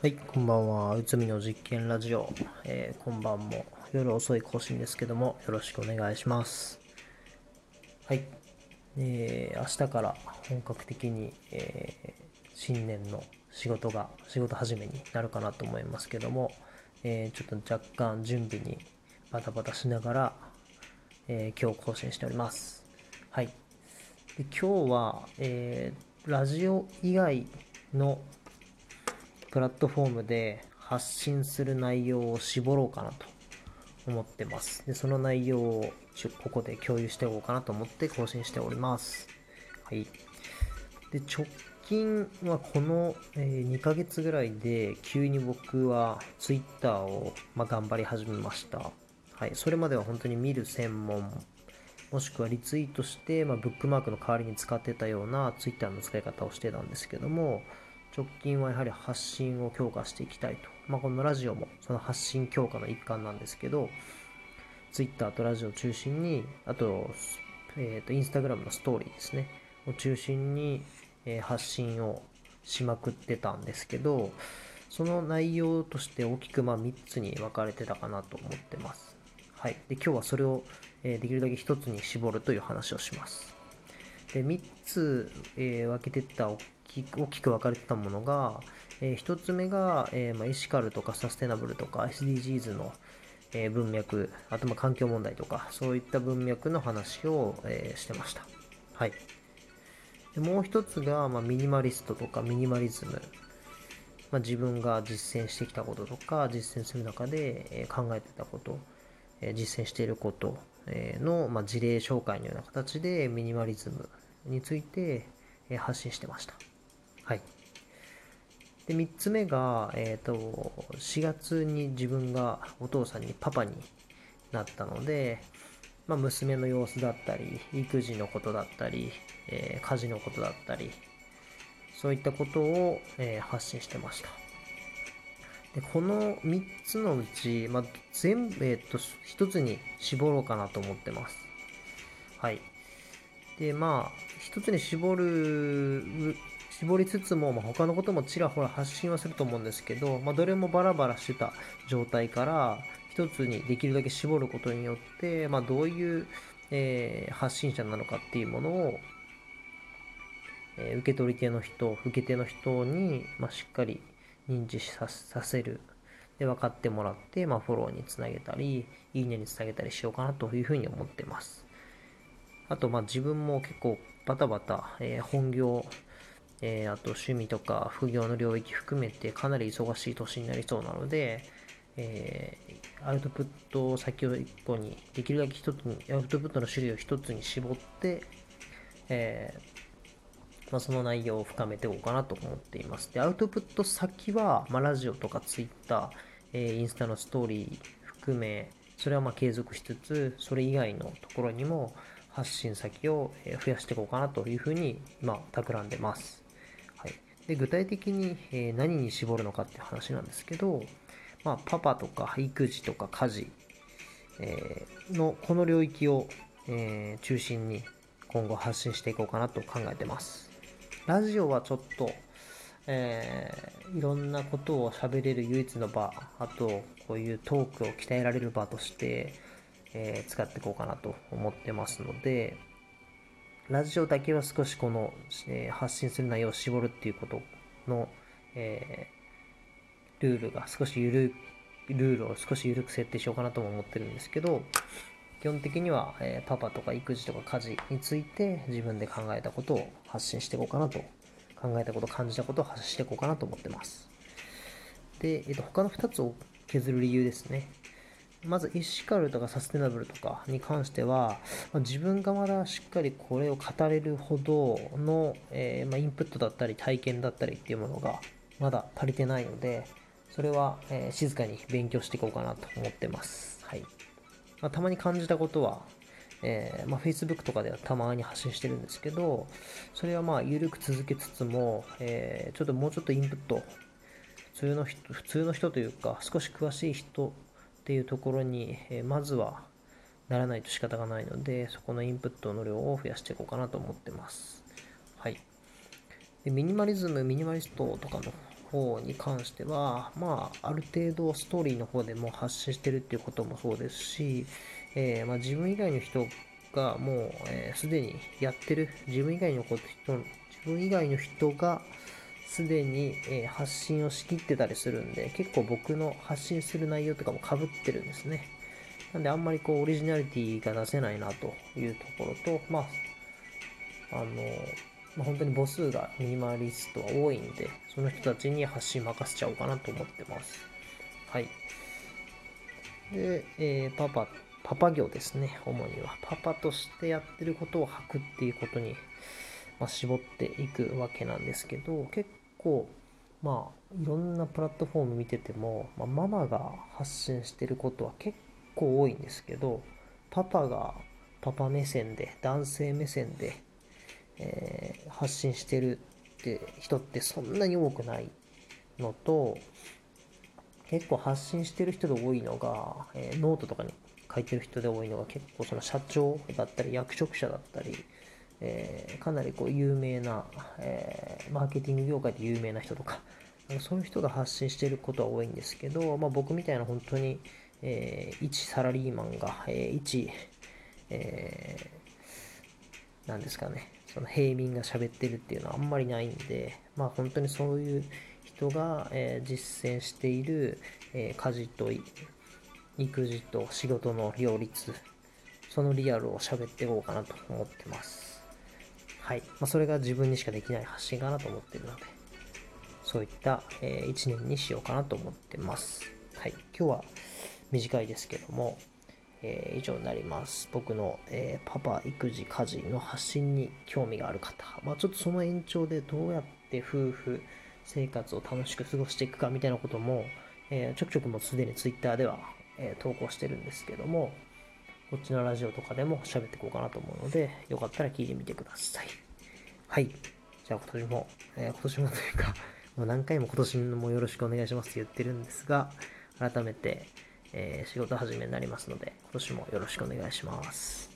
はい、こんばんは。うつみの実験ラジオ。えー、今晩も夜遅い更新ですけども、よろしくお願いします。はい。えー、明日から本格的に、えー新年の仕事が、仕事始めになるかなと思いますけども、えーちょっと若干準備にバタバタしながら、え今日更新しております。はい。で今日は、えラジオ以外のプラットフォームで発信する内容を絞ろうかなと思ってます。で、その内容をここで共有しておこうかなと思って更新しております。はい。で、直近はこの、え2ヶ月ぐらいで急に僕は Twitter を、ま、頑張り始めました。はい。それまでは本当に見る専門、もしくはリツイートして、まあ、ブックマークの代わりに使ってたような Twitter の使い方をしてたんですけども、直近はやはり発信を強化していきたいと。まあ、このラジオもその発信強化の一環なんですけど、Twitter とラジオを中心に、あと、えっ、と、Instagram のストーリーですね、を中心に、え発信をしまくってたんですけど、その内容として大きくま3つに分かれてたかなと思ってます。はい。で、今日はそれを、えできるだけ1つに絞るという話をします。で3つ、えー分けてったき大きく分かれてたものが、え1つ目が、えーまあ、エシカルとかサステナブルとか SDGs の、えー文脈あとまあ環境問題とかそういった文脈の話を、えーしてました。はい。でもう一つが、まあ、ミニマリストとかミニマリズム、まあ、自分が実践してきたこととか実践する中で、えー考えてたことえー実践していることの、まあ、事例紹介のような形でミニマリズムについて発信してました。はい。で、3つ目が、えっ、と、4月に自分がお父さんにパパになったので、まあ、娘の様子だったり、育児のことだったり、えー家事のことだったり、そういったことを、えー発信してました。でこの3つのうち、まあ、全部、えっと、1つに絞ろうかなと思ってます。はい。で、まあ、1つに絞る、絞りつつも、まあ、他のこともちらほら発信はすると思うんですけど、まあ、どれもバラバラしてた状態から、1つにできるだけ絞ることによって、まあ、どういう、えー発信者なのかっていうものを、えー受け取り手の人、受け手の人に、まあ、しっかり認知ささせる。で、分かってもらって、まあ、フォローにつなげたり、いいねにつなげたりしようかなというふうに思ってます。あと、まあ、自分も結構バタバタ、えー本業、えーあと趣味とか副業の領域含めてかなり忙しい年になりそうなので、えーアウトプット先を一個に、できるだけ一つに、アウトプットの種類を一つに絞って、えーまあ、その内容を深めていこうかなと思っています。で、アウトプット先は、まあ、ラジオとかツイッター、えインスタのストーリー含め、それはま継続しつつ、それ以外のところにも発信先を増やしていこうかなというふうに今、企んでます。で、具体的にえ何に絞るのかって話なんですけど、まあ、パパとか育児とか家事、えのこの領域を、え中心に今後発信していこうかなと考えてます。ラジオはちょっと、えーいろんなことを喋れる唯一の場、あとこういうトークを鍛えられる場として、えー使っていこうかなと思ってますので、ラジオだけは少しこの、えー発信する内容を絞るっていうことの、えールールが少しゆるルールを少し緩く設定しようかなとも思ってるんですけど基本的には、えーパパとか育児とか家事について自分で考えたことを発信していこうかなと考えたこと感じたことを発信していこうかなと思ってます。で、えっと他の2つを削る理由ですね。まずエシカルとかサステナブルとかに関しては、まあ自分がまだしっかりこれを語れるほどの、えーまあ、インプットだったり体験だったりっていうものがまだ足りてないのでそれは、えー静かに勉強していこうかなと思ってます。はいまあ、たまに感じたことは、えーまあ、Facebook とかではたまに発信してるんですけどそれはまあ緩く続けつつも、えーちょっともうちょっとインプット普通の人普通の人というか少し詳しい人っていうところに、えまずはならないと仕方がないのでそこのインプットの量を増やしていこうかなと思ってます。はい。でミニマリズムミニマリストとかの方に関しては、まあ、ある程度ストーリーの方でも発信してるっていうこともそうですし、えー、まあ、自分以外の人がもうすで、えー、にやってる、自分以外のこと人、自分以外の人がすでに、え、発信をしきってたりするんで、結構僕の発信する内容とかも被ってるんですね。なんであんまりこうオリジナリティが出せないなというところと、まあ、あの、まあ、本当に母数がミニマリストは多いんで、その人たちに発信任せちゃおうかなと思ってます。はい。で、えー、パパ、パパ業ですね、主には。パパとしてやってることを吐くっていうことに、まあ、絞っていくわけなんですけど、結構、まあ、いろんなプラットフォーム見てても、まあ、ママが発信してることは結構多いんですけど、パパがパパ目線で、男性目線で、えー、発信してるって人ってそんなに多くないのと、結構発信してる人で多いのが、えー、ノートとかに書いてる人で多いのが結構その社長だったり役職者だったり、えー、かなりこう有名な、えー、マーケティング業界で有名な人とか、そういう人が発信してることは多いんですけど、まあ、僕みたいな本当に、えー、一サラリーマンが、えー、一、えー、なんですかね、その平民が喋ってるっていうのはあんまりないんで、まあ本当にそういう人が、えー、実践している、えー、家事と育児と仕事の両立、そのリアルを喋っていこうかなと思ってます。はい。まあ、それが自分にしかできない発信かなと思ってるので、そういった、えー、1年にしようかなと思ってます。はい。今日は短いですけども、えー、以上になります。僕の、えー、パパ、育児、家事の発信に興味がある方、まあ、ちょっとその延長でどうやって夫婦生活を楽しく過ごしていくかみたいなことも、えー、ちょくちょくもうすでに Twitter では、え投稿してるんですけども、こっちのラジオとかでも喋っていこうかなと思うので、よかったら聞いてみてください。はい。じゃあ今年も、え今年もというか、もう何回も今年もよろしくお願いしますって言ってるんですが、改めて、えー、仕事始めになりますので、今年もよろしくお願いします。